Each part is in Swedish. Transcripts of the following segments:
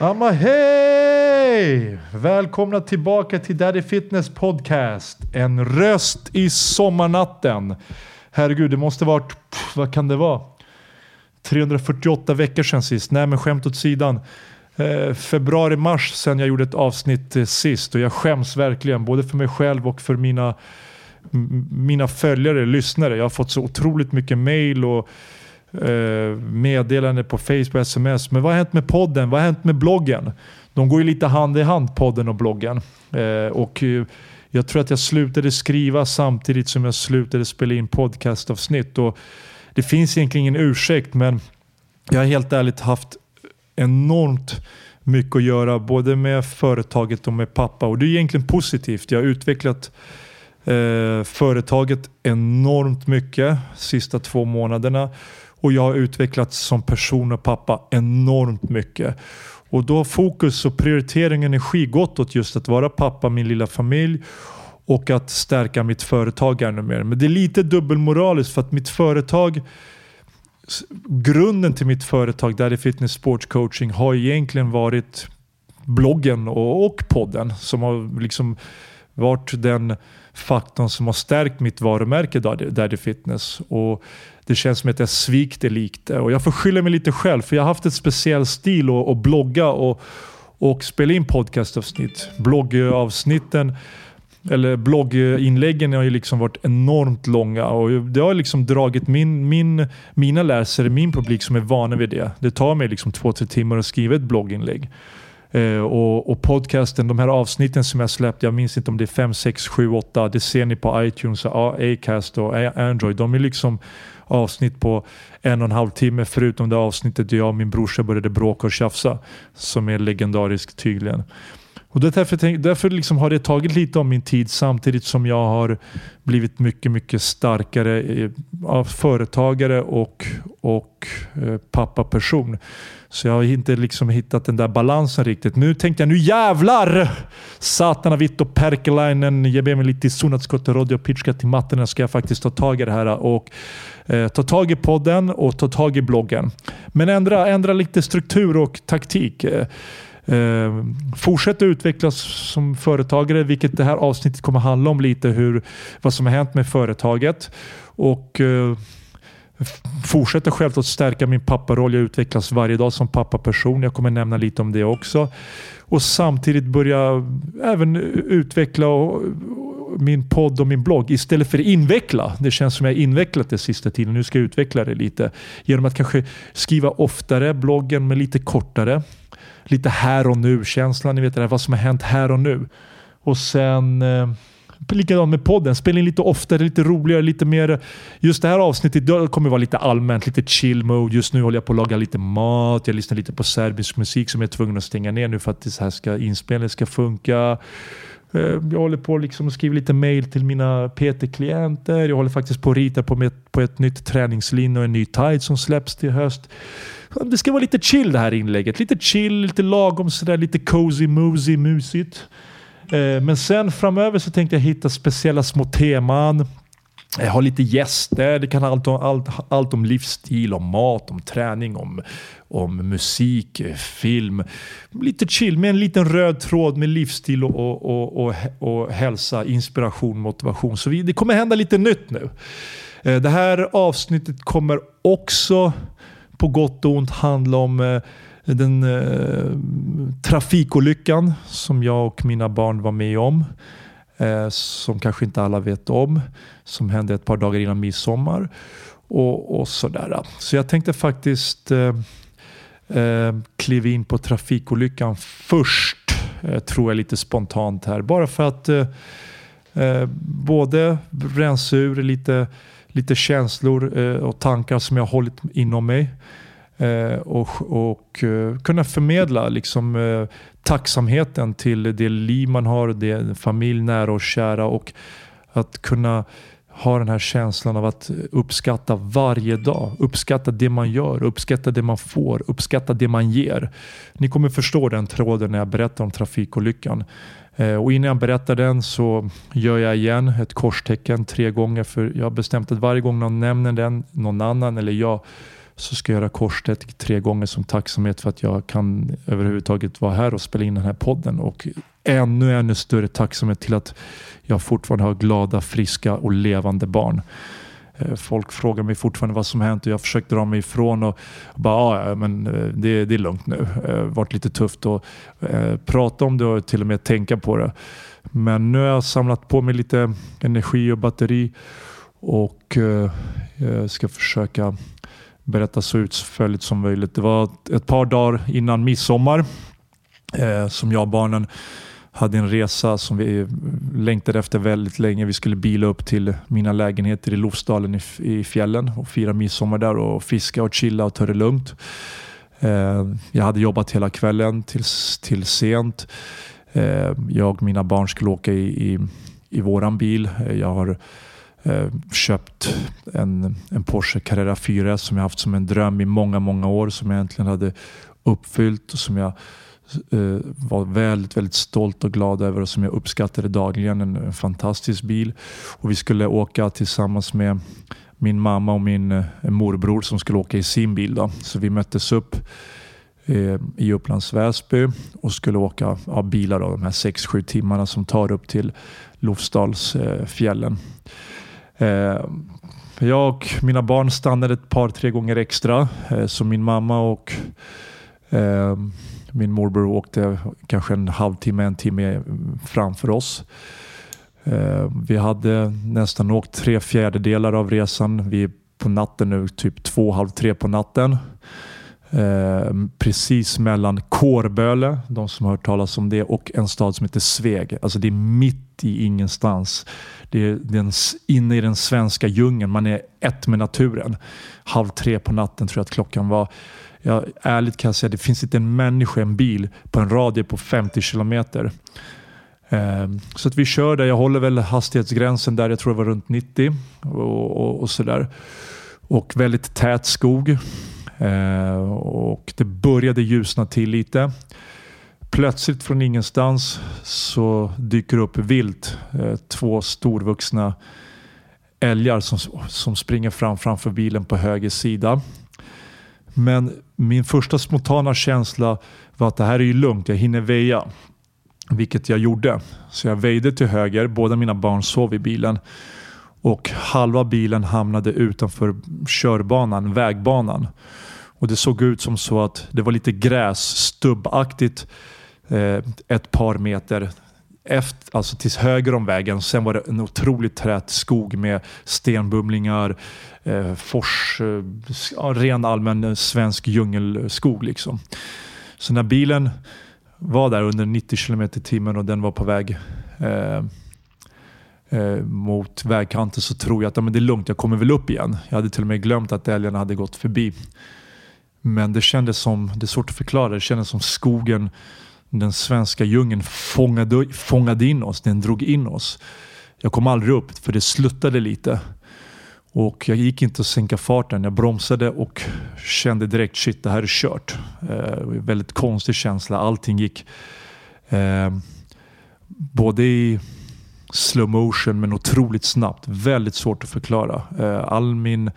Amma hej! Välkomna tillbaka till Daddy Fitness Podcast. En röst i sommarnatten. Herregud, det måste varit, pff, vad kan det vara? 348 veckor sedan sist. Nej men skämt åt sidan. Eh, Februari-mars sedan jag gjorde ett avsnitt eh, sist och jag skäms verkligen både för mig själv och för mina, m- mina följare, lyssnare. Jag har fått så otroligt mycket mail och eh, meddelande på Facebook och sms. Men vad har hänt med podden? Vad har hänt med bloggen? De går ju lite hand i hand, podden och bloggen. Eh, och eh, jag tror att jag slutade skriva samtidigt som jag slutade spela in podcastavsnitt. Och det finns egentligen ingen ursäkt, men jag har helt ärligt haft enormt mycket att göra både med företaget och med pappa. Och det är egentligen positivt. Jag har utvecklat eh, företaget enormt mycket sista två månaderna. Och jag har utvecklats som person och pappa enormt mycket. Och då har fokus och prioritering och energi gått åt just att vara pappa, min lilla familj och att stärka mitt företag ännu mer. Men det är lite dubbelmoraliskt för att mitt företag grunden till mitt företag Daddy Fitness Sports Coaching har egentligen varit bloggen och, podden som har liksom varit den faktorn som har stärkt mitt varumärke Daddy, Daddy Fitness. Och det känns som att jag svikte lite. Och jag får skylla mig lite själv för jag har haft ett speciell stil att, att blogga och, och spela in podcastavsnitt. Bloggavsnitten eller blogginläggen har ju liksom varit enormt långa och det har liksom dragit min, min, mina läsare, min publik som är vana vid det. Det tar mig liksom två, tre timmar att skriva ett blogginlägg. Eh, och, och podcasten, de här avsnitten som jag släppt, jag minns inte om det är 5, 6, 7, 8. Det ser ni på iTunes, Acast och Android. De är liksom avsnitt på en och en halv timme förutom det avsnittet där jag och min brorsa började bråka och tjafsa. Som är legendariskt tydligen. Och det därför, därför liksom har det tagit lite av min tid samtidigt som jag har blivit mycket, mycket starkare eh, av företagare och, och eh, pappaperson. Så jag har inte liksom hittat den där balansen riktigt. Nu tänkte jag, nu jävlar! Satana Vitto Perkelainen, ge mig lite sunatskotte radio pitchka till mattorna ska jag faktiskt ta tag i det här och eh, ta tag i podden och ta tag i bloggen. Men ändra, ändra lite struktur och taktik. Eh, Eh, fortsätta utvecklas som företagare, vilket det här avsnittet kommer handla om lite hur, vad som har hänt med företaget. Och eh, fortsätta självklart stärka min papparoll. Jag utvecklas varje dag som pappaperson. Jag kommer nämna lite om det också. Och samtidigt börja även utveckla och, min podd och min blogg istället för att inveckla. Det känns som jag har invecklat det sista tiden. Nu ska jag utveckla det lite. Genom att kanske skriva oftare bloggen men lite kortare lite här och nu-känslan. Ni vet det där, vad som har hänt här och nu. Och sen eh, likadant med podden. Spela in lite oftare, lite roligare, lite mer. Just det här avsnittet det kommer vara lite allmänt, lite chill mode. Just nu håller jag på att laga lite mat. Jag lyssnar lite på serbisk musik som jag är tvungen att stänga ner nu för att det här ska, inspelningen ska funka. Eh, jag håller på liksom att skriva lite mail till mina PT-klienter. Jag håller faktiskt på att rita på, ett, på ett nytt träningslinne och en ny tide som släpps till höst. Det ska vara lite chill det här inlägget. Lite chill, lite lagom sådär, lite cozy, moosy, mysigt. Eh, men sen framöver så tänkte jag hitta speciella små teman. Eh, jag har lite gäster. Det kan allt om, allt, allt om livsstil, om mat, om träning, om, om musik, eh, film. Lite chill med en liten röd tråd med livsstil och, och, och, och, och hälsa, inspiration, motivation. Så vi, det kommer hända lite nytt nu. Eh, det här avsnittet kommer också på gott och ont handla om den eh, trafikolyckan som jag och mina barn var med om. Eh, som kanske inte alla vet om. Som hände ett par dagar innan midsommar. Och, och sådär. Så jag tänkte faktiskt eh, eh, kliva in på trafikolyckan först. Eh, tror jag lite spontant här. Bara för att eh, eh, både rensa ur lite, lite känslor eh, och tankar som jag har hållit inom mig. Eh, och, och eh, kunna förmedla liksom, eh, tacksamheten till det liv man har, det familj, nära och kära och att kunna ha den här känslan av att uppskatta varje dag. Uppskatta det man gör, uppskatta det man får, uppskatta det man ger. Ni kommer förstå den tråden när jag berättar om trafikolyckan. Eh, och innan jag berättar den så gör jag igen ett korstecken tre gånger för jag har bestämt att varje gång någon nämner den, någon annan eller jag så ska jag göra korset tre gånger som tacksamhet för att jag kan överhuvudtaget vara här och spela in den här podden. Och ännu, ännu större tacksamhet till att jag fortfarande har glada, friska och levande barn. Eh, folk frågar mig fortfarande vad som hänt och jag har försökt dra mig ifrån och bara ja, men eh, det, det är lugnt nu. Det har varit lite tufft att eh, prata om det och till och med tänka på det. Men nu har jag samlat på mig lite energi och batteri och ska försöka berätta så utförligt som möjligt. Det var ett par dagar innan midsommar eh, som jag och barnen hade en resa som vi längtade efter väldigt länge. Vi skulle bila upp till mina lägenheter i Lofsdalen i, i fjällen och fira midsommar där och fiska och chilla och ta det lugnt. Eh, jag hade jobbat hela kvällen till, till sent. Eh, jag och mina barn skulle åka i, i, i våran bil. Eh, jag har Eh, köpt en, en Porsche Carrera 4 som jag haft som en dröm i många, många år som jag äntligen hade uppfyllt och som jag eh, var väldigt, väldigt stolt och glad över och som jag uppskattade dagligen. En, en fantastisk bil. Och vi skulle åka tillsammans med min mamma och min eh, morbror som skulle åka i sin bil. Då. Så vi möttes upp eh, i Upplands Väsby och skulle åka ja, bilar då, de här 6-7 timmarna som tar upp till Lofsdalsfjällen. Eh, Eh, jag och mina barn stannade ett par, tre gånger extra. Eh, så min mamma och eh, min morbror åkte kanske en halvtimme, en timme framför oss. Eh, vi hade nästan åkt tre fjärdedelar av resan. Vi är på natten nu, typ två, halv tre på natten. Eh, precis mellan Kårböle, de som har hört talas om det, och en stad som heter Sveg. Alltså det är mitt i ingenstans. Det är den, inne i den svenska djungeln. Man är ett med naturen. Halv tre på natten tror jag att klockan var. Ja, ärligt kan jag säga, det finns inte en människa, en bil på en radie på 50 kilometer. Eh, så att vi kör där. Jag håller väl hastighetsgränsen där. Jag tror det var runt 90 och, och, och sådär. Och väldigt tät skog. Eh, och det började ljusna till lite. Plötsligt från ingenstans så dyker upp vilt. Eh, två storvuxna älgar som, som springer fram framför bilen på höger sida. Men min första spontana känsla var att det här är ju lugnt, jag hinner väja. Vilket jag gjorde. Så jag väjde till höger, båda mina barn sov i bilen. Och halva bilen hamnade utanför körbanan, vägbanan. Och Det såg ut som så att det var lite gräs, stubbaktigt Eh, ett par meter efter, alltså till höger om vägen. Sen var det en otroligt tät skog med stenbumlingar, eh, fors, eh, ren allmän svensk djungelskog. Liksom. Så när bilen var där under 90 km i timmen och den var på väg eh, eh, mot vägkanten så tror jag att ja, men det är lugnt, jag kommer väl upp igen. Jag hade till och med glömt att älgarna hade gått förbi. Men det kändes som, det är svårt att förklara, det kändes som skogen den svenska djungeln fångade, fångade in oss. Den drog in oss. Jag kom aldrig upp för det sluttade lite. Och Jag gick inte att sänka farten. Jag bromsade och kände direkt shit, det här är kört. Eh, väldigt konstig känsla. Allting gick eh, både i slow motion men otroligt snabbt. Väldigt svårt att förklara. Eh, all min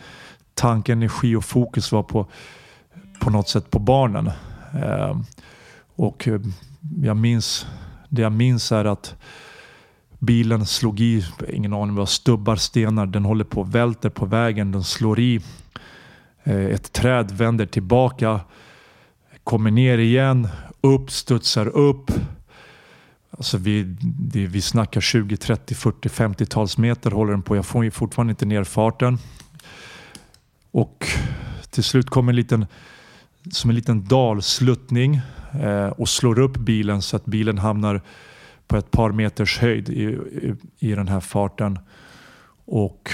tanke, energi och fokus var på, på något sätt på barnen. Eh, och eh, jag minns, det jag minns är att bilen slog i, ingen aning vad, stubbar, stenar. Den håller på och välter på vägen. Den slår i ett träd vänder tillbaka, kommer ner igen, upp, studsar upp. Alltså vi, det, vi snackar 20, 30, 40, 50-tals meter håller den på. Jag får ju fortfarande inte ner farten. Och till slut kommer en liten, som en liten dalsluttning eh, och slår upp bilen så att bilen hamnar på ett par meters höjd i, i, i den här farten. Och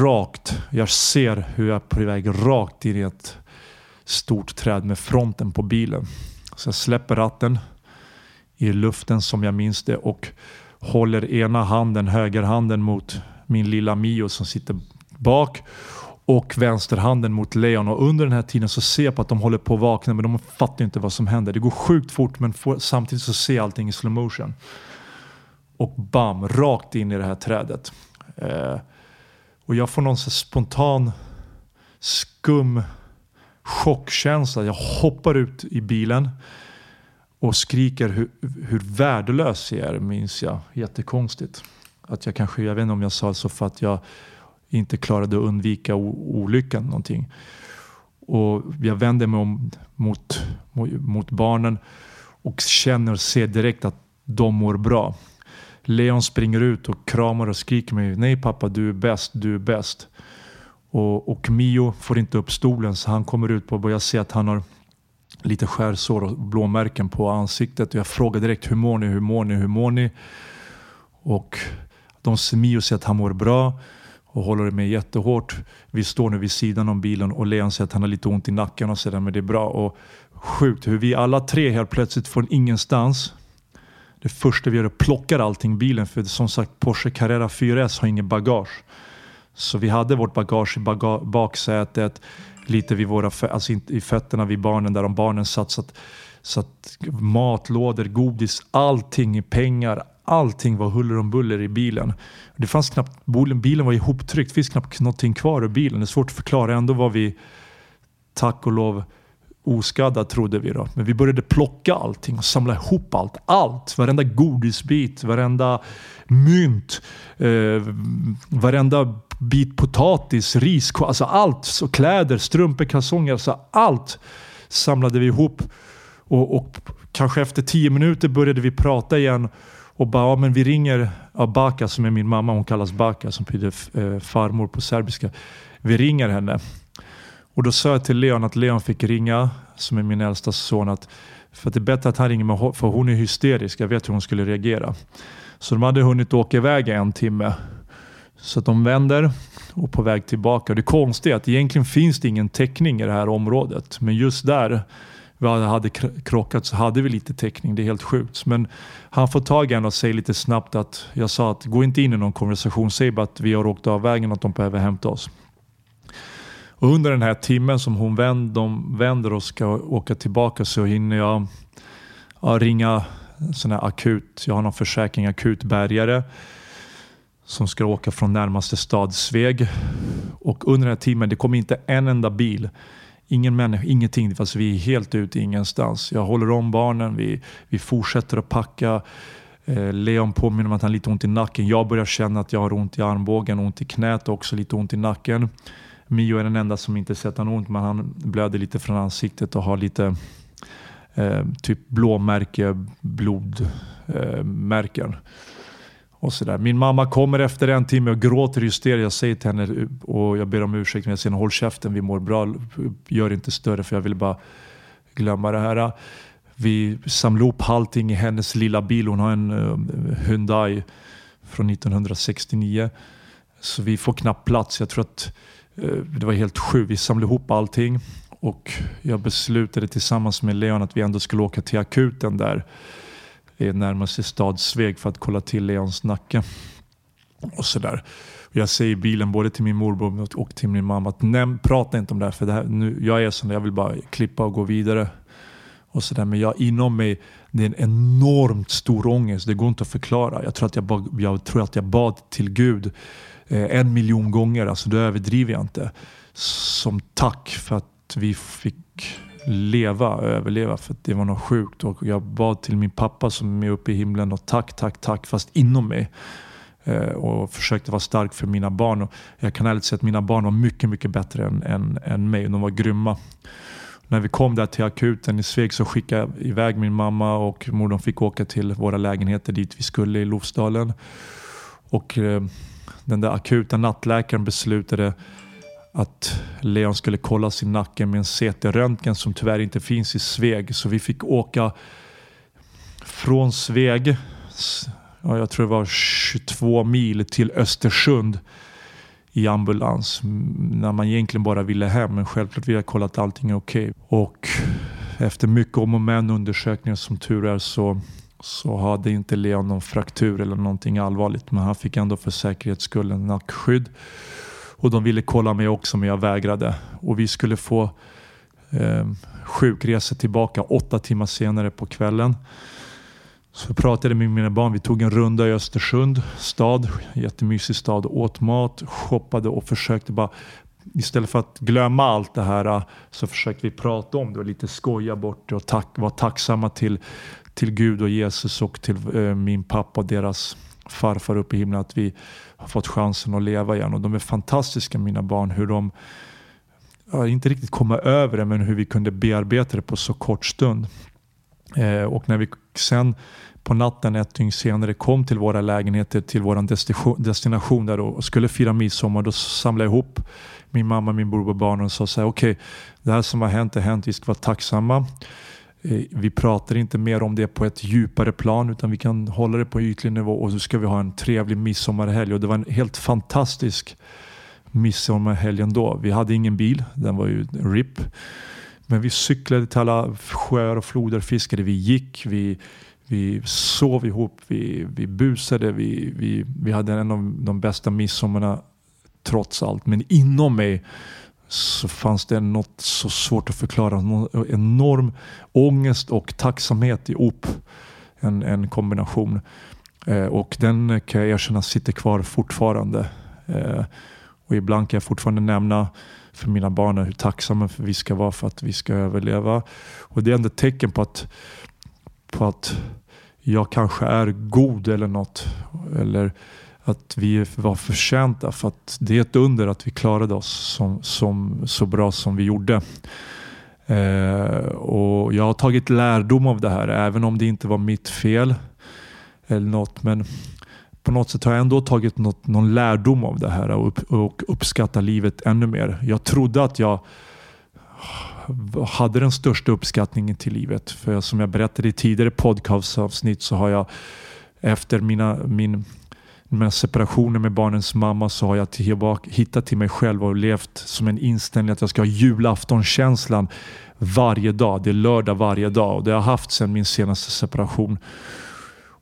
rakt, jag ser hur jag är på väg rakt in i ett stort träd med fronten på bilen. Så jag släpper ratten i luften som jag minns det och håller ena handen, högerhanden mot min lilla Mio som sitter bak och vänsterhanden mot Leon. Och under den här tiden så ser jag på att de håller på att vakna men de fattar inte vad som händer. Det går sjukt fort men får, samtidigt så ser jag allting i slow motion. Och bam, rakt in i det här trädet. Eh, och jag får någon så spontan skum chockkänsla. Jag hoppar ut i bilen och skriker hur, hur värdelös jag är, minns jag. Jättekonstigt. Att jag kanske, jag vet inte om jag sa så för att jag inte klarade att undvika olyckan någonting. Och jag vänder mig om mot, mot, barnen och känner och ser direkt att de mår bra. Leon springer ut och kramar och skriker mig. Nej pappa, du är bäst, du är bäst. Och, och Mio får inte upp stolen så han kommer ut på och jag ser att han har lite skärsår och blåmärken på ansiktet. Jag frågar direkt hur mår ni, hur mår ni, hur mår ni? Och de Mio säger att han mår bra och håller med jättehårt. Vi står nu vid sidan om bilen och Leon säger att han har lite ont i nacken och sådär men det är bra. Och sjukt hur vi alla tre helt plötsligt från ingenstans det första vi gör är att plocka allting i bilen för som sagt Porsche Carrera 4S har ingen bagage. Så vi hade vårt bagage i baga baksätet, lite vid våra alltså i fötterna vid barnen där de barnen satt. Så att, så att matlådor, godis, allting, pengar, allting var huller om buller i bilen. Det fanns knappt, bilen var ihoptryckt, det finns knappt någonting kvar ur bilen. Det är svårt att förklara. Ändå var vi tack och lov oskadda trodde vi då. Men vi började plocka allting och samla ihop allt. Allt! Varenda godisbit, varenda mynt, eh, varenda bit potatis, ris, alltså allt. Så kläder, strumpor, kalsonger, alltså allt samlade vi ihop. Och, och kanske efter tio minuter började vi prata igen och bara, ja, men vi ringer ja, Baka som är min mamma, hon kallas Baka som betyder eh, farmor på serbiska. Vi ringer henne och då sa jag till Leon att Leon fick ringa, som är min äldsta son, att för att det är bättre att han ringer mig för hon är hysterisk. Jag vet hur hon skulle reagera. Så de hade hunnit åka iväg en timme. Så att de vänder och på väg tillbaka. Det konstiga är att egentligen finns det ingen täckning i det här området. Men just där vi hade krockat så hade vi lite täckning. Det är helt sjukt. Men han får tag i henne och säger lite snabbt att jag sa att gå inte in i någon konversation. Säg bara att vi har åkt av vägen och att de behöver hämta oss. Och under den här timmen som hon vänder, de vänder och ska åka tillbaka så hinner jag ringa sån här akut. Jag har någon försäkring, akutbärgare som ska åka från närmaste stad Sveg. Och under den här timmen, det kom inte en enda bil. Ingen människa, ingenting. Fast vi är helt ute ingenstans. Jag håller om barnen, vi, vi fortsätter att packa. Eh, Leon påminner om att han har lite ont i nacken. Jag börjar känna att jag har ont i armbågen, ont i knät och också lite ont i nacken. Mio är den enda som inte sett honom ont men han blöder lite från ansiktet och har lite eh, typ blåmärke, blodmärken. Eh, och sådär. Min mamma kommer efter en timme och gråter hysteriskt. Jag säger till henne och jag ber om ursäkt men jag säger håll käften, vi mår bra. Gör inte större för jag vill bara glömma det här. Vi samlar upp allting i hennes lilla bil. Hon har en eh, Hyundai från 1969. Så vi får knappt plats. Jag tror att eh, det var helt sjukt. Vi samlade ihop allting och jag beslutade tillsammans med Leon att vi ändå skulle åka till akuten där närmaste stad Sveg för att kolla till Leons nacke. Och sådär. Jag säger i bilen både till min morbror och till min mamma att nej, prata inte om det här för det här, nu, jag är sån jag vill bara klippa och gå vidare. Och så där. Men jag inom mig, det är en enormt stor ångest. Det går inte att förklara. Jag tror att jag, bad, jag, tror att jag bad till Gud Eh, en miljon gånger, alltså det överdriver jag inte. Som tack för att vi fick leva, och överleva för det var något sjukt. Och jag bad till min pappa som är uppe i himlen och tack, tack, tack fast inom mig. eh, och försökte vara stark för mina barn. Och jag kan ärligt säga att mina barn var mycket, mycket bättre än, än, än mig. De var grymma. När vi kom där till akuten i Sveg så skickade jag iväg min mamma och mor. De fick åka till våra lägenheter dit vi skulle i Lofsdalen. Och eh, den där akuta nattläkaren beslutade att Leon skulle kolla sin nacke med en CT-röntgen som tyvärr inte finns i Sveg. Så vi fick åka från Sveg, ja, jag tror det var 22 mil till Östersund i ambulans. När man egentligen bara ville hem. Men självklart ville jag kolla att allting är okej. Okay. Och efter mycket om och men undersökningar som tur är så, så hade inte Leon någon fraktur eller någonting allvarligt. Men han fick ändå för säkerhets skull en nackskydd. Och de ville kolla mig också men jag vägrade. Och vi skulle få eh, sjukresa tillbaka åtta timmar senare på kvällen. Så jag pratade med mina barn. Vi tog en runda i Östersund stad. Jättemysig stad. Åt mat, shoppade och försökte bara Istället för att glömma allt det här så försökte vi prata om det och lite skoja bort det och tack, vara tacksamma till, till Gud och Jesus och till eh, min pappa och deras farfar uppe i himlen att vi har fått chansen att leva igen. Och de är fantastiska mina barn. Hur de, ja, inte riktigt komma över det, men hur vi kunde bearbeta det på så kort stund. Eh, och när vi sen på natten ett dygn senare kom till våra lägenheter till vår destination där och skulle fira midsommar. Då samlade jag ihop min mamma, min bror och barnen och sa så här, okej, okay, det här som har hänt är hänt, vi ska vara tacksamma. Eh, vi pratar inte mer om det på ett djupare plan utan vi kan hålla det på ytlig nivå och så ska vi ha en trevlig midsommarhelg. Och det var en helt fantastisk midsommarhelg ändå. Vi hade ingen bil, den var ju RIP. Men vi cyklade till alla sjöar och floder, fiskade, vi gick, vi, vi sov ihop, vi, vi busade, vi, vi, vi hade en av de bästa midsommarna trots allt. Men inom mig så fanns det något så svårt att förklara. Någon enorm ångest och tacksamhet ihop. En, en kombination. Eh, och den kan jag erkänna sitter kvar fortfarande. Eh, och ibland kan jag fortfarande nämna för mina barn hur tacksamma vi ska vara för att vi ska överleva. Och det är ändå ett tecken på att, på att jag kanske är god eller något. Eller att vi var förtjänta för att det är ett under att vi klarade oss som, som, så bra som vi gjorde. Eh, och Jag har tagit lärdom av det här även om det inte var mitt fel eller något. Men på något sätt har jag ändå tagit något, någon lärdom av det här och, upp, och uppskattar livet ännu mer. Jag trodde att jag hade den största uppskattningen till livet. För som jag berättade i tidigare podcastavsnitt så har jag efter mina, min med separationen med barnens mamma så har jag tillbaka, hittat till mig själv och levt som en inställning att jag ska ha julaftonskänslan varje dag. Det är lördag varje dag och det har jag haft sedan min senaste separation.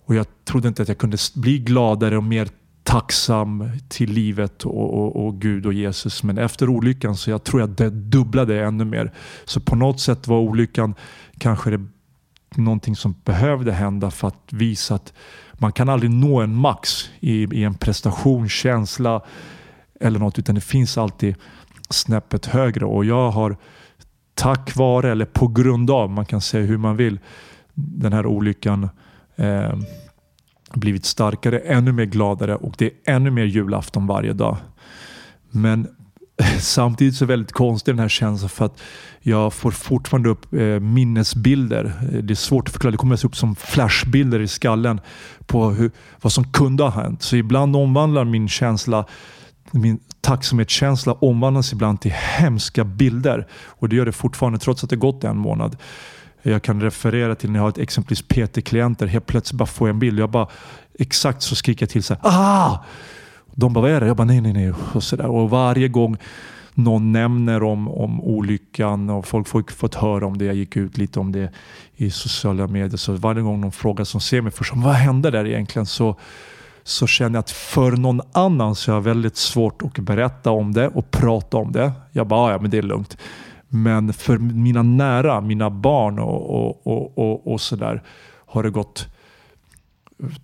Och Jag trodde inte att jag kunde bli gladare och mer tacksam till livet och, och, och, Gud och Jesus. Men efter olyckan så jag tror jag det dubblade ännu mer. Så på något sätt var olyckan kanske det någonting som behövde hända för att visa att man kan aldrig nå en max i, i en prestationskänsla eller något utan det finns alltid snäppet högre och jag har tack vare eller på grund av, man kan säga hur man vill, den här olyckan eh, blivit starkare, ännu mer gladare och det är ännu mer julafton varje dag. Men samtidigt så är det väldigt konstig den här känslan för att jag får fortfarande upp eh, minnesbilder. Eh, det är svårt att förklara. Det kommer upp som flashbilder i skallen på hur, vad som kunde ha hänt. Så ibland omvandlar min känsla min tacksamhetskänsla omvandlas ibland till hemska bilder. Och det gör det fortfarande trots att det gått en månad. Jag kan referera till när jag har ett exempelvis PT-klienter. Helt plötsligt bara får jag en bild. Jag bara exakt så skriker jag till så här. Ah! De bara, vad är det? Jag bara, nej, nej, nej. Och, så där. och varje gång någon nämner om, om olyckan och folk har fått höra om det. Jag gick ut lite om det i sociala medier. Så varje gång någon frågar som ser mig först, vad hände där egentligen? Så, så känner jag att för någon annan så är jag väldigt svårt att berätta om det och prata om det. Jag bara, ah, ja men det är lugnt. Men för mina nära, mina barn och, och, och, och, och sådär har det gått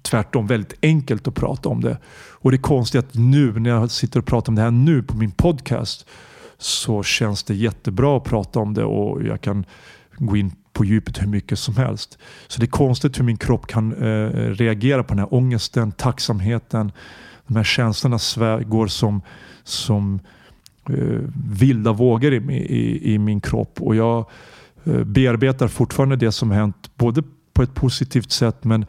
tvärtom väldigt enkelt att prata om det. Och det är konstigt att nu när jag sitter och pratar om det här nu på min podcast så känns det jättebra att prata om det och jag kan gå in på djupet hur mycket som helst. Så det är konstigt hur min kropp kan eh, reagera på den här ångesten, tacksamheten de här känslorna svär, går som, som eh, vilda vågor i, i, i, min kropp. Och jag eh, bearbetar fortfarande det som hänt, både på ett positivt sätt men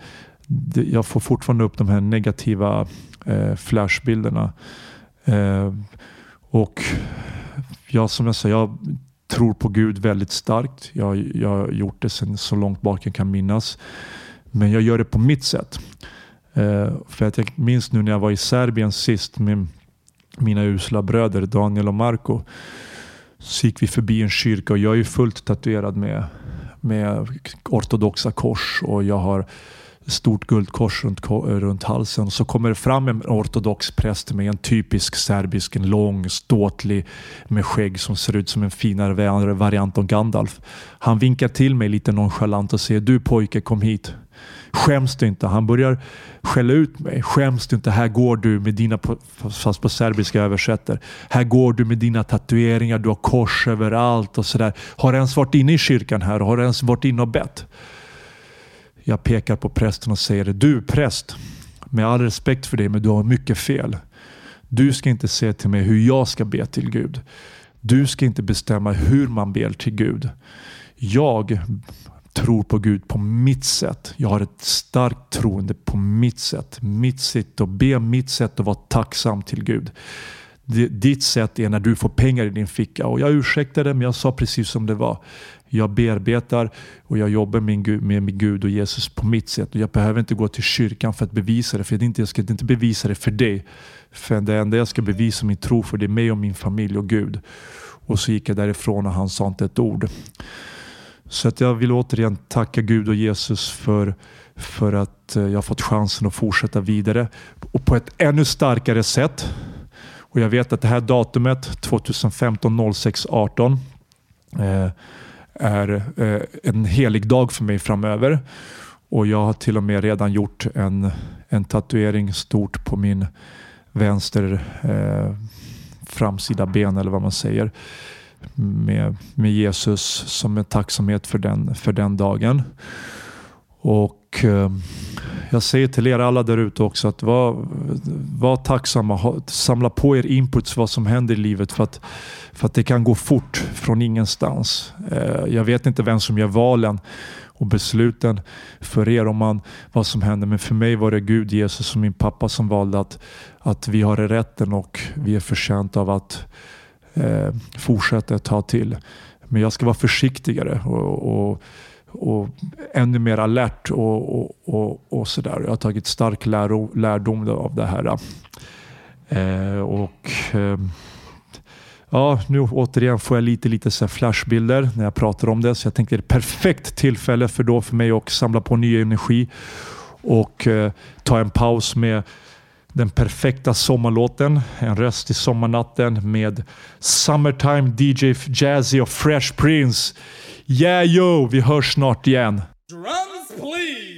jag får fortfarande upp de här negativa eh, flashbilderna. Eh, och jag, som jag säger, jag tror på Gud väldigt starkt. Jag, jag har gjort det sedan så långt bak jag kan minnas. Men jag gör det på mitt sätt. Eh, för att jag minns nu när jag var i Serbien sist med mina usla bröder Daniel och Marco. Så gick vi förbi en kyrka och jag är fullt tatuerad med, med ortodoxa kors och jag har stort guldkors runt, runt halsen. Så kommer det fram en ortodox präst med en typisk serbisk, en lång, ståtlig med skägg som ser ut som en finare variant av Gandalf. Han vinkar till mig lite nonchalant och säger du pojke kom hit. Skäms du inte? Han börjar skälla ut mig. Skäms du inte? Här går du med dina, fast på serbiska översätter. Här går du med dina tatueringar, du har kors överallt och sådär. Har du ens varit inne i kyrkan här? Har du ens varit inne och bett? Jag pekar på prästen och säger Du präst, med all respekt för dig, men du har mycket fel. Du ska inte säga till mig hur jag ska be till Gud. Du ska inte bestämma hur man ber till Gud. Jag tror på Gud på mitt sätt. Jag har ett starkt troende på mitt sätt. Mitt sätt att be, mitt sätt att vara tacksam till Gud. Ditt sätt är när du får pengar i din ficka. Och jag ursäktade men jag sa precis som det var. Jag bearbetar och jag jobbar med, Gud, med min Gud och Jesus på mitt sätt. Och jag behöver inte gå till kyrkan för att bevisa det. För jag ska inte bevisa det för dig. För det enda jag ska bevisa min tro för det är mig och min familj och Gud. Och så gick jag därifrån och han sa inte ett ord. Så att jag vill återigen tacka Gud och Jesus för, för att eh, jag har fått chansen att fortsätta vidare. Och på ett ännu starkare sätt. Och jag vet att det här datumet 2015 06 18 eh, är eh, en helig dag för mig framöver. Och jag har till och med redan gjort en, en tatuering stort på min vänster eh, framsida ben eller vad man säger. Med, med Jesus som en tacksamhet för den, för den dagen. Och Ehm, jag säger till er alla där ute också att var, var tacksamma. samla på er inputs vad som händer i livet för att, för att det kan gå fort från ingenstans. Eh, jag vet inte vem som gör valen och besluten för er om man, vad som händer. Men för mig var det Gud, Jesus och min pappa som valde att, att vi har rätten och vi är förtjänta av att eh, fortsätta ett tag till. Men jag ska vara försiktigare och, och och ännu mer alert och, och, och, och sådär. Jag har tagit stark läro, lärdom av det här. Eh, och eh, ja, Nu återigen får jag lite, lite så flashbilder när jag pratar om det. Så jag tänkte det är ett perfekt tillfälle för, då för mig att samla på ny energi och eh, ta en paus med den perfekta sommarlåten. En röst i sommarnatten med Summertime DJ Jazzy och Fresh Prince. Yeah yo, vi hörs snart igen. Drums please!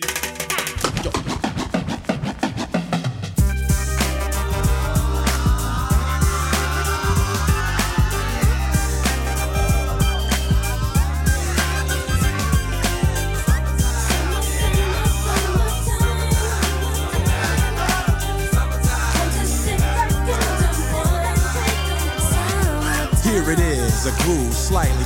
Here it is, a groove slightly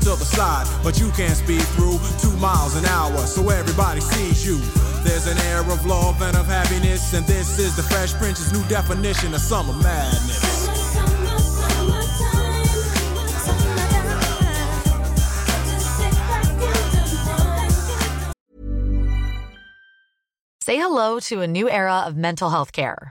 the but you can't speed through two miles an hour, so everybody sees you. There's an air of love and of happiness, and this is the Fresh Prince's new definition of summer madness. Say hello to a new era of mental health care.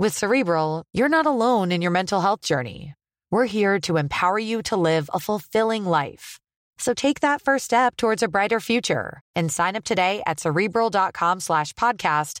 With Cerebral, you're not alone in your mental health journey. We're here to empower you to live a fulfilling life. So take that first step towards a brighter future and sign up today at cerebral.com slash podcast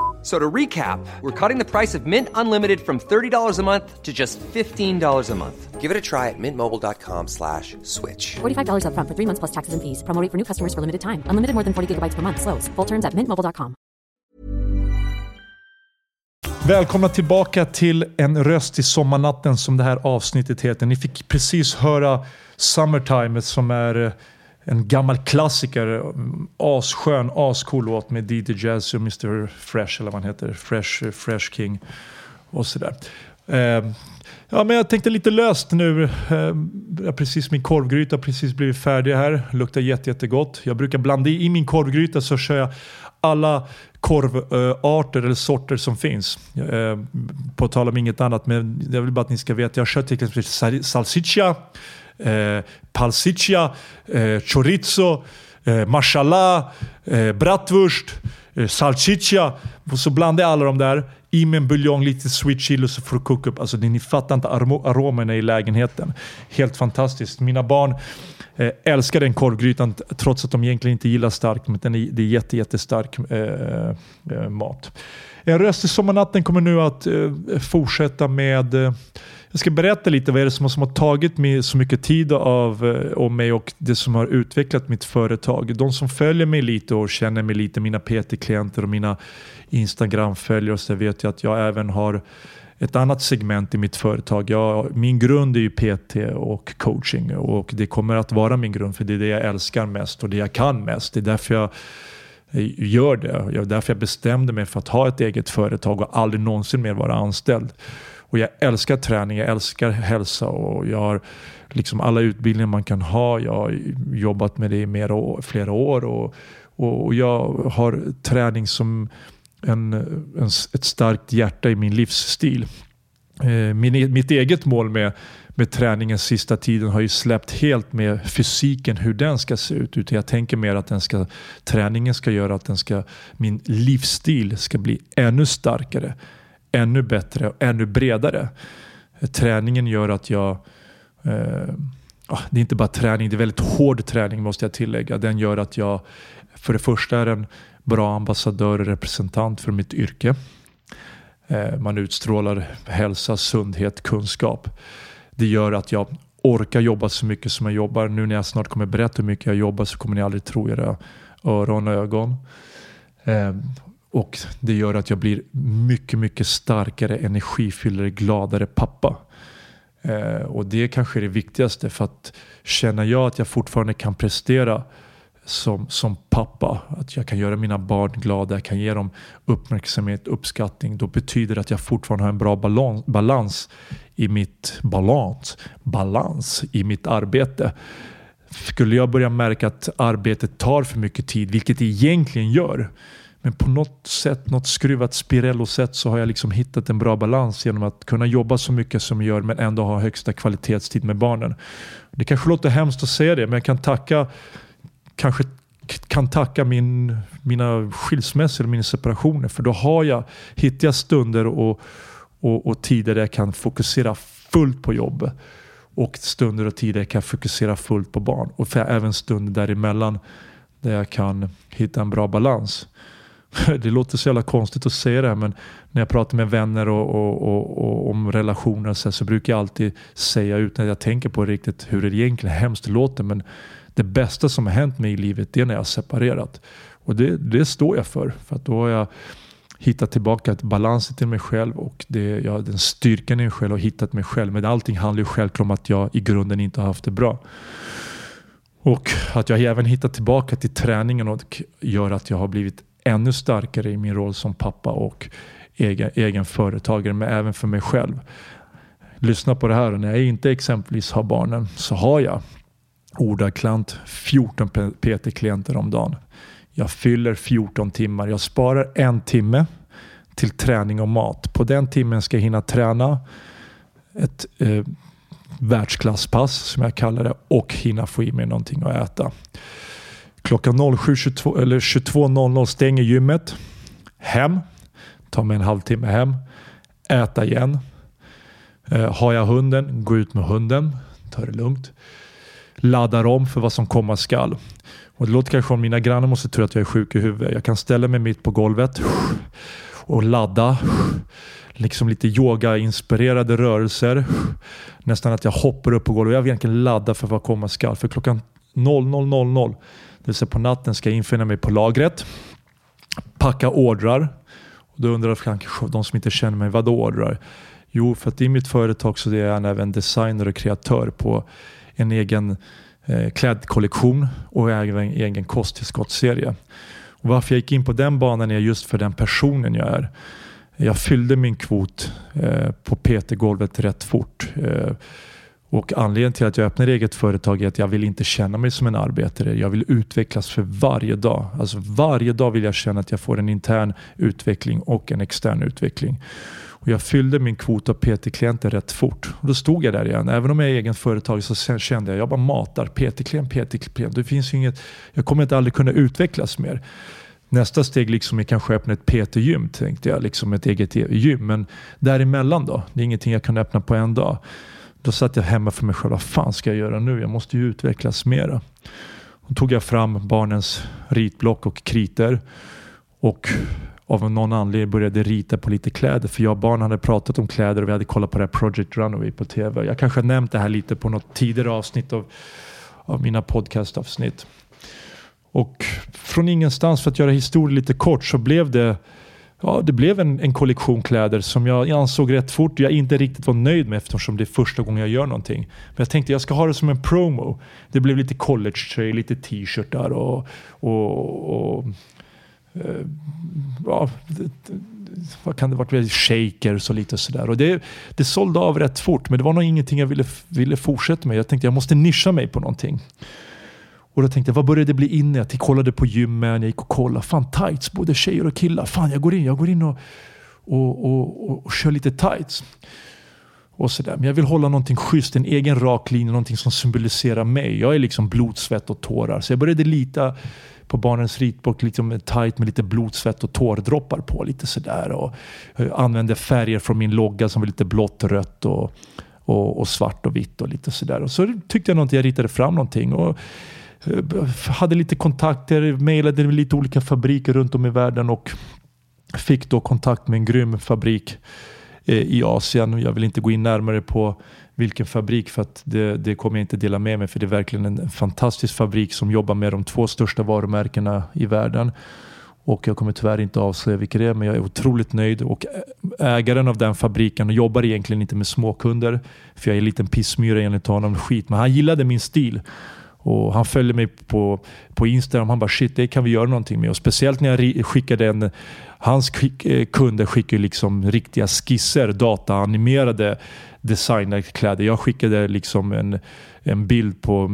So to recap, we're cutting the price of Mint Unlimited from $30 a month to just $15 a month. Give it a try at mintmobile.com slash switch. $45 upfront for three months plus taxes and fees. Promo rate for new customers for limited time. Unlimited more than 40 gigabytes per month. Slows. Full terms at mintmobile.com. Välkomna tillbaka till En röst i sommarnatten som det här avsnittet heter. Ni fick precis höra Summertime som är eh, en gammal klassiker. Asskön, ascool låt med DJ Jazzy och Mr Fresh eller vad han heter. Fresh, Fresh King och sådär. Eh, Ja, men jag tänkte lite löst nu. Eh, jag precis min korvgryta har precis blivit färdig här. Luktar jätte, jättegott. Jag brukar blanda i, i min korvgryta så kör jag alla korvarter eller sorter som finns. Eh, på tal om inget annat, men jag vill bara att ni ska veta. Jag kör till exempel salsiccia, eh, palsiccia, eh, chorizo, eh, mashallah, eh, bratwurst, eh, salchicha. Och så blandar jag alla de där i med en buljong, lite sweet chili så får du koka upp. Alltså ni fattar inte aromerna i lägenheten. Helt fantastiskt. Mina barn eh, älskar den korvgrytan trots att de egentligen inte gillar stark, men den är, det är jätte, jättestark eh, eh, mat. En röst i sommarnatten kommer nu att eh, fortsätta med eh, jag ska berätta lite vad är det som, som har tagit mig så mycket tid av, eh, och mig och det som har utvecklat mitt företag. De som följer mig lite och känner mig lite, mina PT-klienter och mina Instagram-följare så vet jag att jag även har ett annat segment i mitt företag. Jag, min grund är ju PT och coaching och det kommer att vara min grund för det är det jag älskar mest och det jag kan mest. Det är därför jag eh, gör det. Det är därför jag bestämde mig för att ha ett eget företag och aldrig någonsin mer vara anställd. Och jag älskar träning, jag älskar hälsa och jag har liksom alla utbildningar man kan ha. Jag har jobbat med det i mer, flera år och, och jag har träning som en, en, ett starkt hjärta i min livsstil. Eh, min, e-, mitt eget mål med, med träningen sista tiden har ju släppt helt med fysiken, hur den ska se ut. Utan jag tänker mer att den ska, träningen ska göra att den ska, min livsstil ska bli ännu starkare, ännu bättre och ännu bredare. Träningen gör att jag eh, ah, det är inte bara träning, det är väldigt hård träning måste jag tillägga. Den gör att jag för det första är en bra ambassadör och representant för mitt yrke. Eh, man utstrålar hälsa, sundhet, kunskap. Det gör att jag orkar jobba så mycket som jag jobbar. Nu när jag snart kommer berätta hur mycket jag jobbar så kommer ni aldrig tro era öron och ögon. Eh, och det gör att jag blir mycket, mycket starkare, energifyllare, gladare pappa. Eh, och det kanske är det viktigaste för att känner jag att jag fortfarande kan prestera som, som pappa, att jag kan göra mina barn glada, jag kan ge dem uppmärksamhet, uppskattning, då betyder det att jag fortfarande har en bra balans, balans i mitt balans, balans i mitt arbete. Skulle jag börja märka att arbetet tar för mycket tid, vilket det egentligen gör, men på något sätt, något skruvat spirello-sätt så har jag liksom hittat en bra balans genom att kunna jobba så mycket som jag gör men ändå ha högsta kvalitetstid med barnen. Det kanske låter hemskt att säga det men jag kan tacka kanske kan tacka min, mina skilsmässor, mina separationer. För då har jag, hittar jag stunder och, och, och tider där jag kan fokusera fullt på jobb Och stunder och tider där jag kan fokusera fullt på barn. Och för även stunder däremellan där jag kan hitta en bra balans. Det låter så jävla konstigt att säga det här men när jag pratar med vänner och, och, och, och om relationer så, så, brukar jag alltid säga utan att jag tänker på riktigt hur det egentligen hemskt låter. Men det bästa som har hänt mig i livet det är när jag har separerat. Och det, det står jag för. För att då har jag hittat tillbaka ett balansen till mig själv och det, ja, den styrkan i mig själv och hittat mig själv. Men allting handlar ju självklart om att jag i grunden inte har haft det bra. Och att jag även hittat tillbaka till träningen och gör att jag har blivit ännu starkare i min roll som pappa och egen, egen företagare, men även för mig själv. Lyssna på det här, när jag inte exempelvis har barnen så har jag ordaklant 14 PT-klienter om dagen. Jag fyller 14 timmar. Jag sparar en timme till träning och mat. På den timmen ska jag hinna träna ett eh, världsklasspass som jag kallar det och hinna få i mig någonting att äta. Klockan 07.22 eller 22.00 stänger gymmet. Hem. Tar mig en halvtimme hem. Äta igen. Eh, har jag hunden, gå ut med hunden. Ta det lugnt laddar om för vad som komma skall. Och det låter kanske som mina grannar måste tro att jag är sjuk i huvudet. Jag kan ställa mig mitt på golvet och ladda. Liksom lite yoga-inspirerade rörelser. Nästan att jag hoppar upp på golvet. Jag vill egentligen ladda för vad komma skall. För klockan 00.00, det vill säga på natten, ska jag infinna mig på lagret. Packa ordrar. Och då undrar kanske de som inte känner mig, vad ordrar? Jo, för att i mitt företag så är jag även designer och kreatör på en egen eh, klädkollektion och även en egen kosttillskottsserie. Och varför jag gick in på den banan är just för den personen jag är. Jag fyllde min kvot eh, på PT-golvet rätt fort. Eh, och anledningen till att jag öppnar eget företag är att jag vill inte känna mig som en arbetare. Jag vill utvecklas för varje dag. Alltså varje dag vill jag känna att jag får en intern utveckling och en extern utveckling. Och jag fyllde min kvot av PT-klienter rätt fort. Och då stod jag där igen. Även om jag är egen företag så kände jag att jag bara matar. PT-klient, PT-klient. Det finns inget, jag kommer inte aldrig kunna utvecklas mer. Nästa steg liksom är kanske öppna ett PT-gym tänkte jag. Liksom ett eget gym. Men däremellan då? Det är ingenting jag kan öppna på en dag. Då satt jag hemma för mig själv. Vad fan ska jag göra nu? Jag måste ju utvecklas mera. Då tog jag fram barnens ritblock och kriter. Och av någon anledning började rita på lite kläder. För jag och barnen hade pratat om kläder och vi hade kollat på det här Project Runaway på TV. Jag kanske har nämnt det här lite på något tidigare avsnitt av, av mina podcastavsnitt. Och från ingenstans, för att göra historien lite kort, så blev det Ja, det blev en, en kollektion kläder som jag ansåg rätt fort jag inte riktigt var nöjd med eftersom det är första gången jag gör någonting. Men jag tänkte jag ska ha det som en promo. Det blev lite college tröjor, lite t-shirtar och, och, och eh, ja, det, vad kan det varit, shakers och lite sådär. Och det, det sålde av rätt fort men det var nog ingenting jag ville, ville fortsätta med. Jag tänkte jag måste nischa mig på någonting. Och då tänkte jag, vad började det bli inne? Jag kollade på gymmen, jag gick och kollade. Fan tights, både tjejer och killar. Fan jag går in, jag går in och, och, och, och, och kör lite tights. Och sådär. Men jag vill hålla någonting schysst, en egen rak linje, någonting som symboliserar mig. Jag är liksom blod, svett och tårar. Så jag började lita på barnens ritbok liksom tight med lite blod, svett och tårdroppar på. Lite sådär. Och använde färger från min logga som var lite blått, rött och, och, och svart och vitt och lite sådär. Och så tyckte jag någonting, jag ritade fram någonting. Och, Eh, hade lite kontakter, mejlade lite olika fabriker runt om i världen och fick då kontakt med en grym fabrik eh, i Asien. Jag vill inte gå in närmare på vilken fabrik för att det, det kommer jag inte dela med mig för det är verkligen en fantastisk fabrik som jobbar med de två största varumärkena i världen. Och jag kommer tyvärr inte avslöja vilka det är men jag är otroligt nöjd. Och ägaren av den fabriken jobbar egentligen inte med småkunder. För jag är en liten pissmyra enligt honom. Skit. Men han gillade min stil. Och han följde mig på, på Instagram. Han bara shit, det kan vi göra någonting med. Och speciellt när jag skickade en... Hans eh, kunder skickar liksom riktiga skisser, dataanimerade designade kläder. Jag skickade liksom en, en bild på,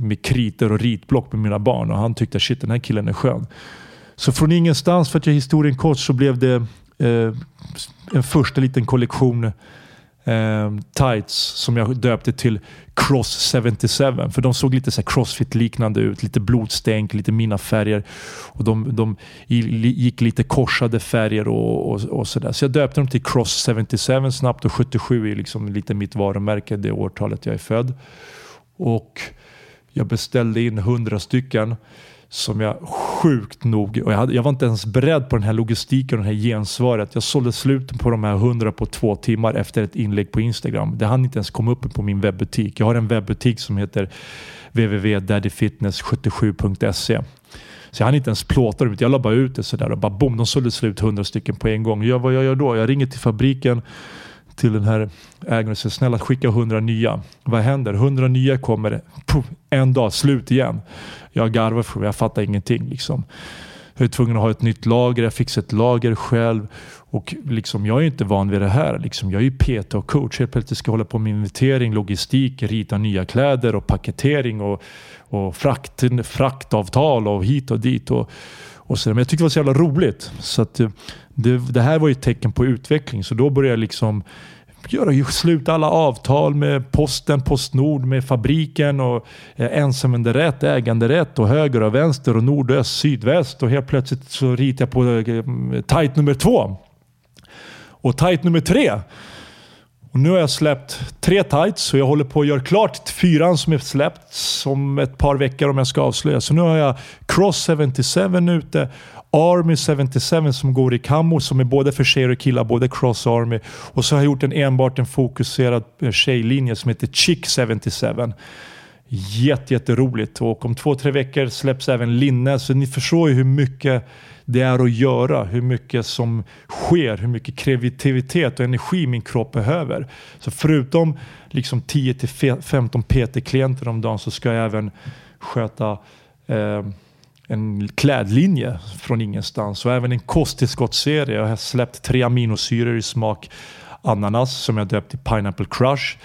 med kriter och ritblock med mina barn och han tyckte shit den här killen är skön. Så från ingenstans, för att göra historien kort, så blev det eh, en första liten kollektion eh, tights som jag döpte till Cross 77. För de såg lite så crossfit-liknande ut. Lite blodstänk, lite mina färger. Och de, de gick lite korsade färger och, och, och sådär. Så jag döpte dem till Cross 77 snabbt och 77 är liksom lite mitt varumärke, det årtalet jag är född. Och jag beställde in 100 stycken som jag sjukt nog, och jag, hade, jag, var inte ens beredd på den här logistiken och det här gensvaret. Jag sålde slut på de här 100 på två timmar efter ett inlägg på Instagram. Det hann inte ens komma upp på min webbutik. Jag har en webbutik som heter www.daddyfitness77.se. Så jag hann inte ens plåta dem. Jag la bara ut det sådär och bara boom, de sålde slut 100 stycken på en gång. Jag, vad jag gör då? Jag ringer till fabriken till den här ägaren och säger snälla skicka 100 nya. Vad händer? 100 nya kommer puff, en dag, slut igen. Jag garvar för mig, jag fattar ingenting. Liksom. Jag är tvungen att ha ett nytt lager, jag fixar ett lager själv. Och liksom, jag är inte van vid det här. Liksom, jag är ju PT och coach. Helt plötsligt ska jag hålla på med inventering, logistik, rita nya kläder och paketering och, och frakt, fraktavtal och hit och dit. Och, och så. Men jag tyckte det var så jävla roligt. Så att, eh, det, det här var ju ett tecken på utveckling. Så då började jag liksom göra, sluta alla avtal med posten, Postnord, med fabriken och eh, ensamänderätt, äganderätt och höger och vänster och nordöst, sydväst och helt plötsligt så ritar jag på eh, tight nummer två. Och tight nummer tre. Och nu har jag släppt tre tights och jag håller på att göra klart fyran som är släppt om ett par veckor om jag ska avslöja. Så nu har jag Cross 77 ute Army 77 som går i kammo som är både för tjejer och killar, både Cross Army. Och så har jag gjort en enbart en fokuserad eh, tjejlinje som heter Chick 77. Jätte, jätteroligt och om två, tre veckor släpps även linne. Så ni förstår ju hur mycket det är att göra, hur mycket som sker, hur mycket kreativitet och energi min kropp behöver. Så förutom liksom 10 15 PT-klienter om dagen så ska jag även sköta eh, en klädlinje från ingenstans och även en kosttillskottsserie. Jag har släppt tre aminosyror i smak ananas som jag döpt till Pineapple Crush.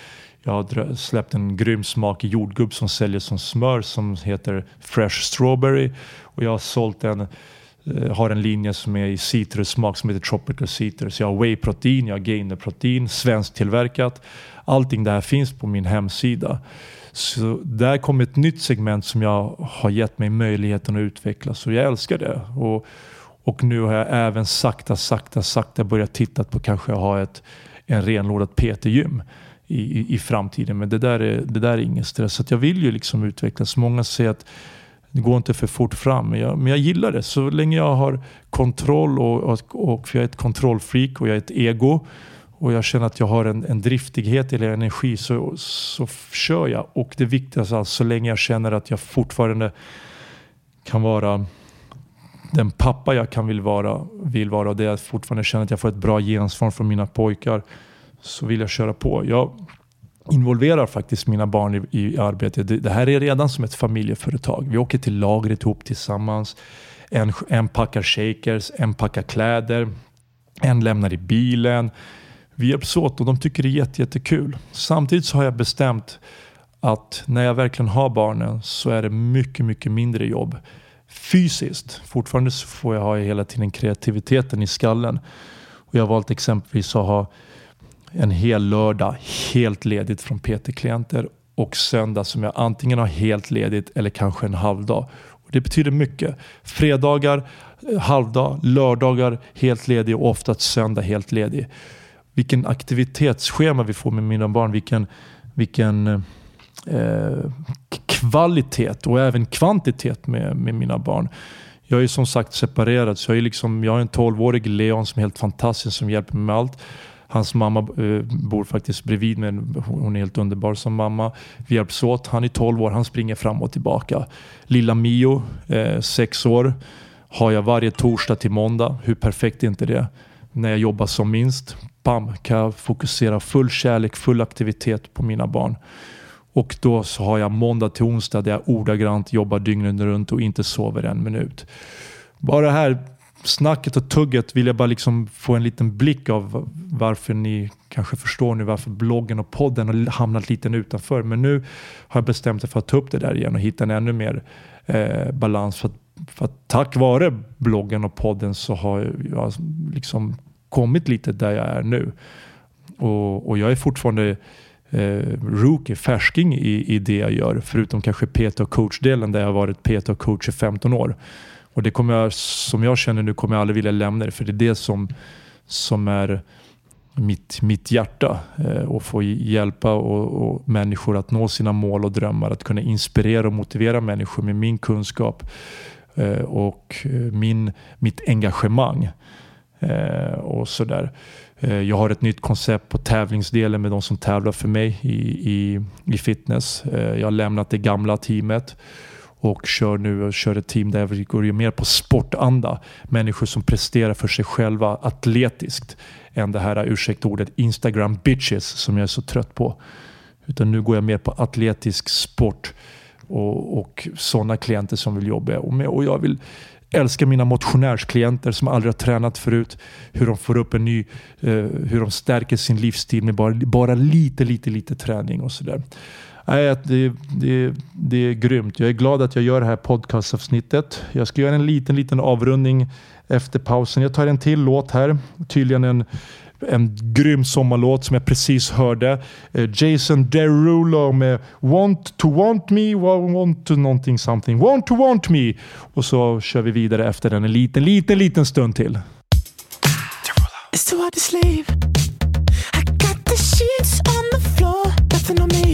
Jag har släppt en grym smak i jordgubb som säljer som smör som heter Fresh Strawberry. Och jag har sålt en eh, har en linje som är i citrussmak som heter Tropical Citrus. Jag har whey-protein, jag har gainer-protein, svensktillverkat. Allting det här finns på min hemsida. Så där kom ett nytt segment som jag har gett mig möjligheten att utveckla. Så jag älskar det. Och, och nu har jag även sakta, sakta, sakta börjat titta på kanske ha ett en renlådat PT-gym i, i, i, framtiden. Men det där är, det där är ingen stress. Så jag vill ju liksom utvecklas. Många säger att det går inte för fort fram. Men jag, men jag gillar det. Så länge jag har kontroll och, och, och jag är ett kontrollfreak och jag är ett ego och jag känner att jag har en, en driftighet eller energi så, så kör jag. Och det viktigaste alltså, så länge jag känner att jag fortfarande kan vara den pappa jag kan vill vara, vill vara och det är att fortfarande känner att jag får ett bra gensvar från mina pojkar så vill jag köra på. Jag, involverar faktiskt mina barn i, i arbetet. Det, det, här är redan som ett familjeföretag. Vi åker till lagret ihop tillsammans. En, en packar shakers, en packar kläder, en lämnar i bilen. Vi hjälps åt och de tycker det är jätte, jättekul. Samtidigt så har jag bestämt att när jag verkligen har barnen så är det mycket, mycket mindre jobb. Fysiskt, fortfarande så får jag ha hela tiden kreativiteten i skallen. Och jag har valt exempelvis att ha en hel lördag helt ledigt från PT-klienter och söndag som jag antingen har helt ledigt eller kanske en halvdag. Och det betyder mycket. Fredagar eh, halvdag, lördagar helt ledig och oftast söndag helt ledig. Vilken aktivitetsschema vi får med mina barn. Vilken, vilken eh, kvalitet och även kvantitet med, med mina barn. Jag är som sagt separerad så jag, är liksom, jag har en 12-årig Leon som är helt fantastisk som hjälper mig med allt. Hans mamma eh, bor faktiskt bredvid mig. Hon är helt underbar som mamma. Vi hjälps åt. Han är 12 år. Han springer fram och tillbaka. Lilla Mio, eh, år, har jag varje torsdag till måndag. Hur perfekt är inte det? När jag jobbar som minst, bam, kan jag fokusera full kärlek, full aktivitet på mina barn. Och då så har jag måndag till onsdag där jag ordagrant jobbar dygnet runt och inte sover en minut. Bara det här snacket och tugget vill jag bara liksom få en liten blick av varför ni kanske förstår nu varför bloggen och podden har hamnat lite utanför. Men nu har jag bestämt mig för att ta upp det där igen och hitta en ännu mer eh, balans. För att, för att tack vare bloggen och podden så har jag liksom kommit lite där jag är nu. Och, och jag är fortfarande eh, rookie, färsking i, i det jag gör. Förutom kanske PT och coachdelen där jag har varit PT och coach i 15 år. Och det kommer jag, som jag känner nu, kommer jag aldrig vilja lämna det. För det är det som, som är mitt, mitt hjärta. Eh, och få hjälpa och, och människor att nå sina mål och drömmar. Att kunna inspirera och motivera människor med min kunskap eh, och eh, min, mitt engagemang. Eh, och sådär. Eh, jag har ett nytt koncept på tävlingsdelen med de som tävlar för mig i, i, i fitness. Eh, jag har lämnat det gamla teamet och kör nu och kör ett team där vi går mer på sportanda. Människor som presterar för sig själva atletiskt än det här, ursäkta ordet, Instagram bitches som jag är så trött på. Utan nu går jag mer på atletisk sport och, och sådana klienter som vill jobba med. Och jag vill Älskar mina motionärsklienter som aldrig har tränat förut. Hur de får upp en ny, eh, hur de stärker sin livsstil med bara, bara lite, lite, lite träning och sådär. Nej, det, det, det är grymt. Jag är glad att jag gör det här podcastavsnittet. Jag ska göra en liten, liten avrundning efter pausen. Jag tar en till låt här. Tydligen en, en grym sommarlåt som jag precis hörde. Eh, Jason Derulo med Want to want me, want to någonting something. Want to want me. Och så kör vi vidare efter den en liten, liten, liten stund till. It's too hard to sleep. I got the sheets on the floor, nothing on me.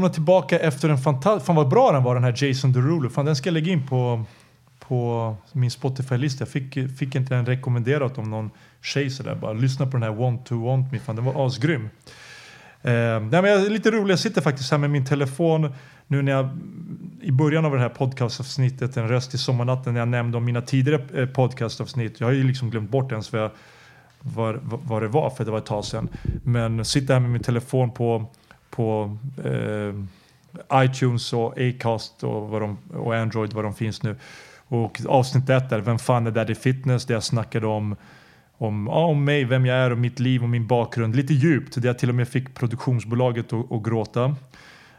Välkomna tillbaka efter en fantastisk... Fan vad bra den var den här Jason Derulo. Fan den ska jag lägga in på, på min Spotify-lista. Jag fick, fick inte den rekommenderat om någon tjej sådär. Bara lyssna på den här Want to Want Me. Fan den var asgrym. Eh, nej, men jag är lite rolig. Jag sitter faktiskt här med min telefon nu när jag i början av det här podcastavsnittet En röst i sommarnatten när jag nämnde om mina tidigare eh, podcastavsnitt. Jag har ju liksom glömt bort ens vad, jag, vad, vad det var för det var ett tag sedan. Men sitter här med min telefon på, på eh, iTunes och Acast och, vad de, och Android vad de finns nu. Och avsnitt ett är Vem fan är Daddy Fitness? Där jag snackade om om, ja, om mig, vem jag är och mitt liv och min bakgrund. Lite djupt, där jag till och med fick produktionsbolaget att, att gråta.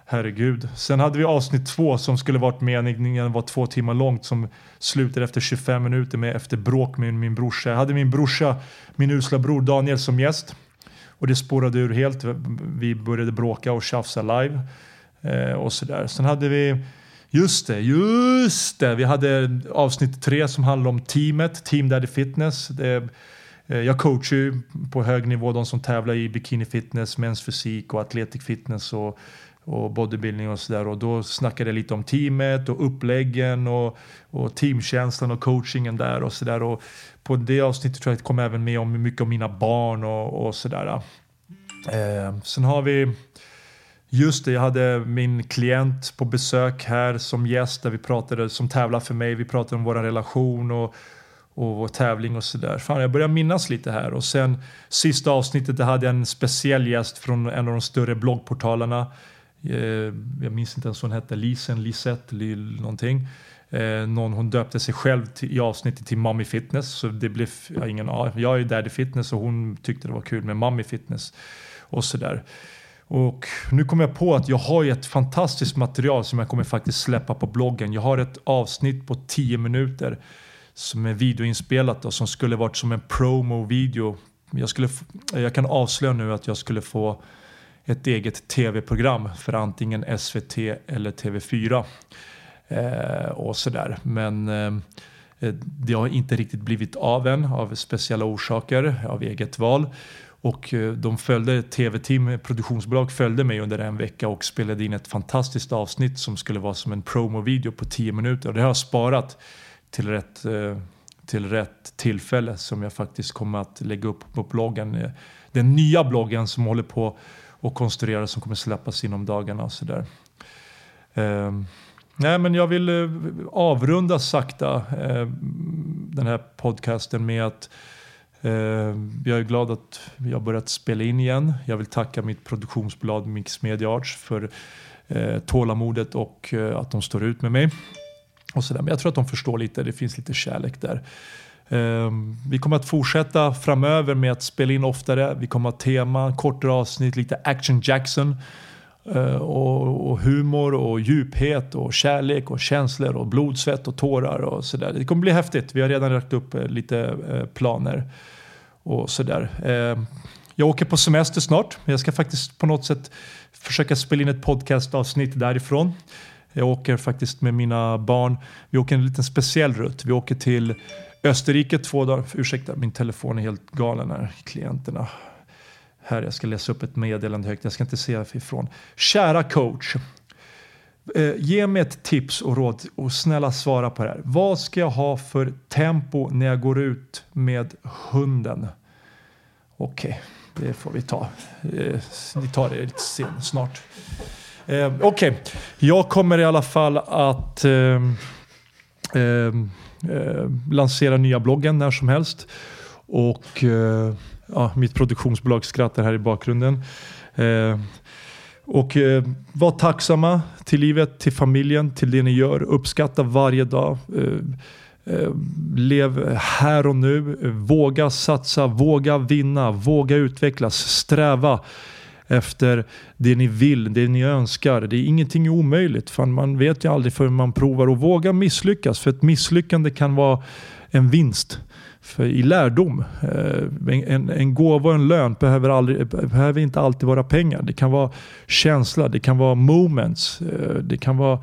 Herregud. Sen hade vi avsnitt två som skulle varit meningen var två timmar långt som slutade efter 25 minuter med efter bråk med min brorsa. Jag hade min brorsa, min usla bror Daniel som gäst och det spårade ur helt. Vi började bråka och tjafsa live eh, och sådär. Sen hade vi Just det, just det. Vi hade avsnitt tre som handlade om teamet, Team Daddy Fitness. Det, eh, jag coachar ju på hög nivå de som tävlar i bikini fitness, mens fysik och atletic fitness och och bodybuilding och sådär. Och då snackade jag lite om teamet och uppläggen och, och teamkänslan och coachingen där och sådär. Och på det avsnittet tror jag att det kom även med om mycket om mina barn och, och sådär. Eh, sen har vi Just det, jag hade min klient på besök här som gäst där vi pratade, som tävlar för mig. Vi pratade om vår relation och, och vår tävling och sådär. Fan, jag börjar minnas lite här. Och sen sista avsnittet, där hade jag en speciell gäst från en av de större bloggportalerna Eh, jag minns inte ens vad hon hette, Lisen, Lisette, Lil någonting. Eh, någon, hon döpte sig själv till, i avsnittet till Mommy Fitness. Så det blev, jag, ingen, jag är Daddy Fitness och hon tyckte det var kul med Mommy Fitness. Och sådär. Och nu kom jag på att jag har ett fantastiskt material som jag kommer faktiskt släppa på bloggen. Jag har ett avsnitt på 10 minuter som är videoinspelat och som skulle varit som en promo-video. Jag, jag kan avslöja nu att jag skulle få ett eget tv-program för antingen SVT eller TV4. Eh, och sådär. Men eh, eh, det har inte riktigt blivit av än av speciella orsaker, av eget val. Och eh, de följde, tv-team, produktionsbolag följde mig under en vecka och spelade in ett fantastiskt avsnitt som skulle vara som en promovideo på 10 minuter. Och det har jag sparat till rätt, eh, till rätt tillfälle som jag faktiskt kommer att lägga upp på bloggen. Den nya bloggen som håller på och konstruera som kommer släppas inom dagarna och sådär. Eh, nej men jag vill eh, avrunda sakta eh, den här podcasten med att eh, jag är glad att vi har börjat spela in igen. Jag vill tacka mitt produktionsbolag Mix Media Arts för eh, tålamodet och eh, att de står ut med mig. Och så där. Men jag tror att de förstår lite, det finns lite kärlek där. Ehm, vi kommer att fortsätta framöver med att spela in oftare. Vi kommer att ha teman, kortare avsnitt, lite action Jackson. Ehm, och, humor och djuphet och kärlek och känslor och blod, svett och tårar och sådär. Det kommer bli häftigt. Vi har redan lagt upp eh, lite eh, planer och sådär. Ehm, jag åker på semester snart. Jag ska faktiskt på något sätt försöka spela in ett podcastavsnitt därifrån. Jag åker faktiskt med mina barn. Vi åker en liten speciell rutt. Vi åker till Österrike två dagar. Ursäkta, min telefon är helt galen här. Klienterna. Här, jag ska läsa upp ett meddelande högt. Jag ska inte se ifrån. Kära coach. Eh, ge mig ett tips och råd och snälla svara på det här. Vad ska jag ha för tempo när jag går ut med hunden? Okej, okay, det får vi ta. Eh, vi tar det lite sen, snart. Eh, Okej, okay. jag kommer i alla fall att eh, eh eh, lansera nya bloggen när som helst. Och eh, ja, mitt produktionsbolag skrattar här i bakgrunden. Eh, och eh, var tacksamma till livet, till familjen, till det ni gör. Uppskatta varje dag. Eh, eh, lev här och nu. Våga satsa, våga vinna, våga utvecklas, sträva efter det ni vill, det ni önskar. Det är ingenting omöjligt. För man vet ju aldrig förrän man provar och våga misslyckas. För ett misslyckande kan vara en vinst. För i lärdom, eh, en, en gåva och en lön behöver, aldrig, behöver inte alltid vara pengar. Det kan vara känsla, det kan vara moments, eh, det kan vara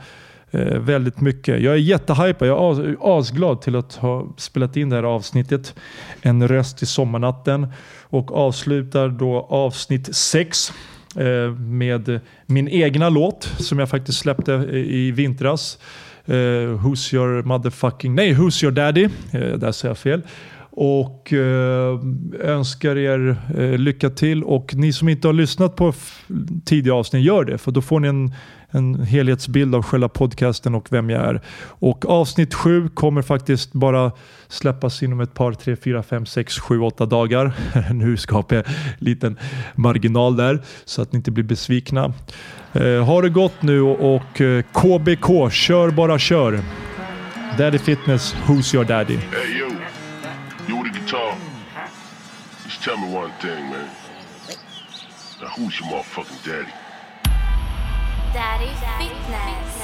eh, väldigt mycket. Jag är jättehypad, jag är asglad till att ha spelat in det här avsnittet. En röst i sommarnatten och avslutar då avsnitt 6 eh, med min egna låt som jag faktiskt släppte i vintras. Eh, Who's your motherfucking... Nej, Who's your daddy? Eh, där säger jag fel. Och eh, önskar er eh, lycka till. Och ni som inte har lyssnat på tidiga avsnitt, gör det. För då får ni en, en helhetsbild av själva podcasten och vem jag är. Och avsnitt sju kommer faktiskt bara släppas inom ett par, tre, fyra, fem, sex, sju, åtta dagar. nu skapar jag en liten marginal där så att ni inte blir besvikna. Eh, ha det gott nu och, eh, KBK, kör bara kör. Daddy Fitness, Who's your daddy? Tell me one thing, man. Now, who's your motherfucking daddy? Daddy Fitness.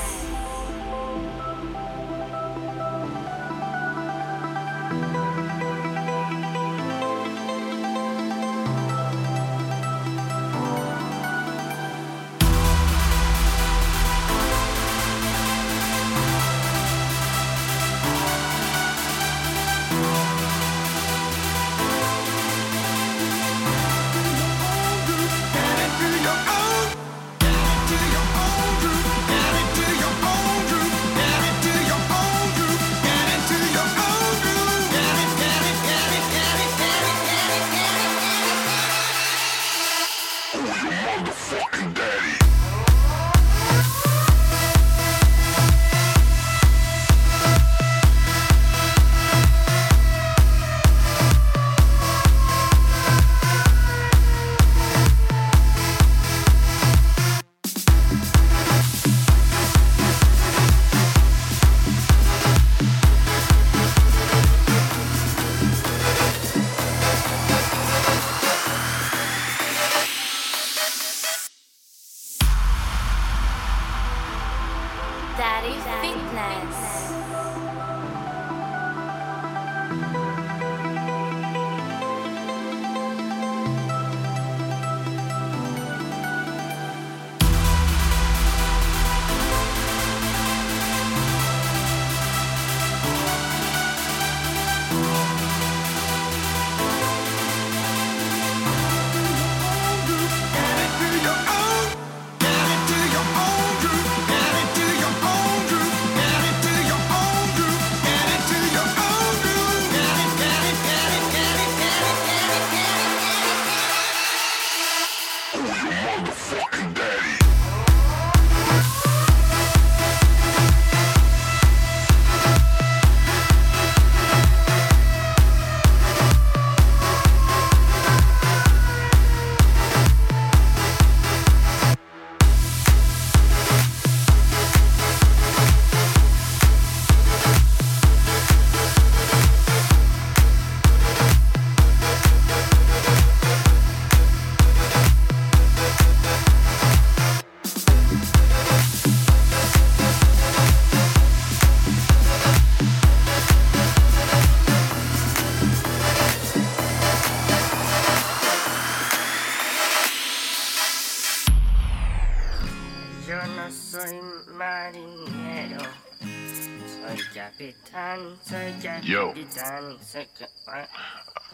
Yo. capitán, soy ca- what?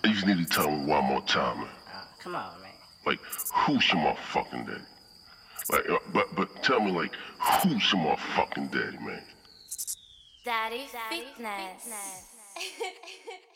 You just need to tell me one more time, man. Oh, come on, man. Like, who's your motherfucking daddy? Like, uh, but but tell me, like, who's your motherfucking daddy, man? Daddy Fitness.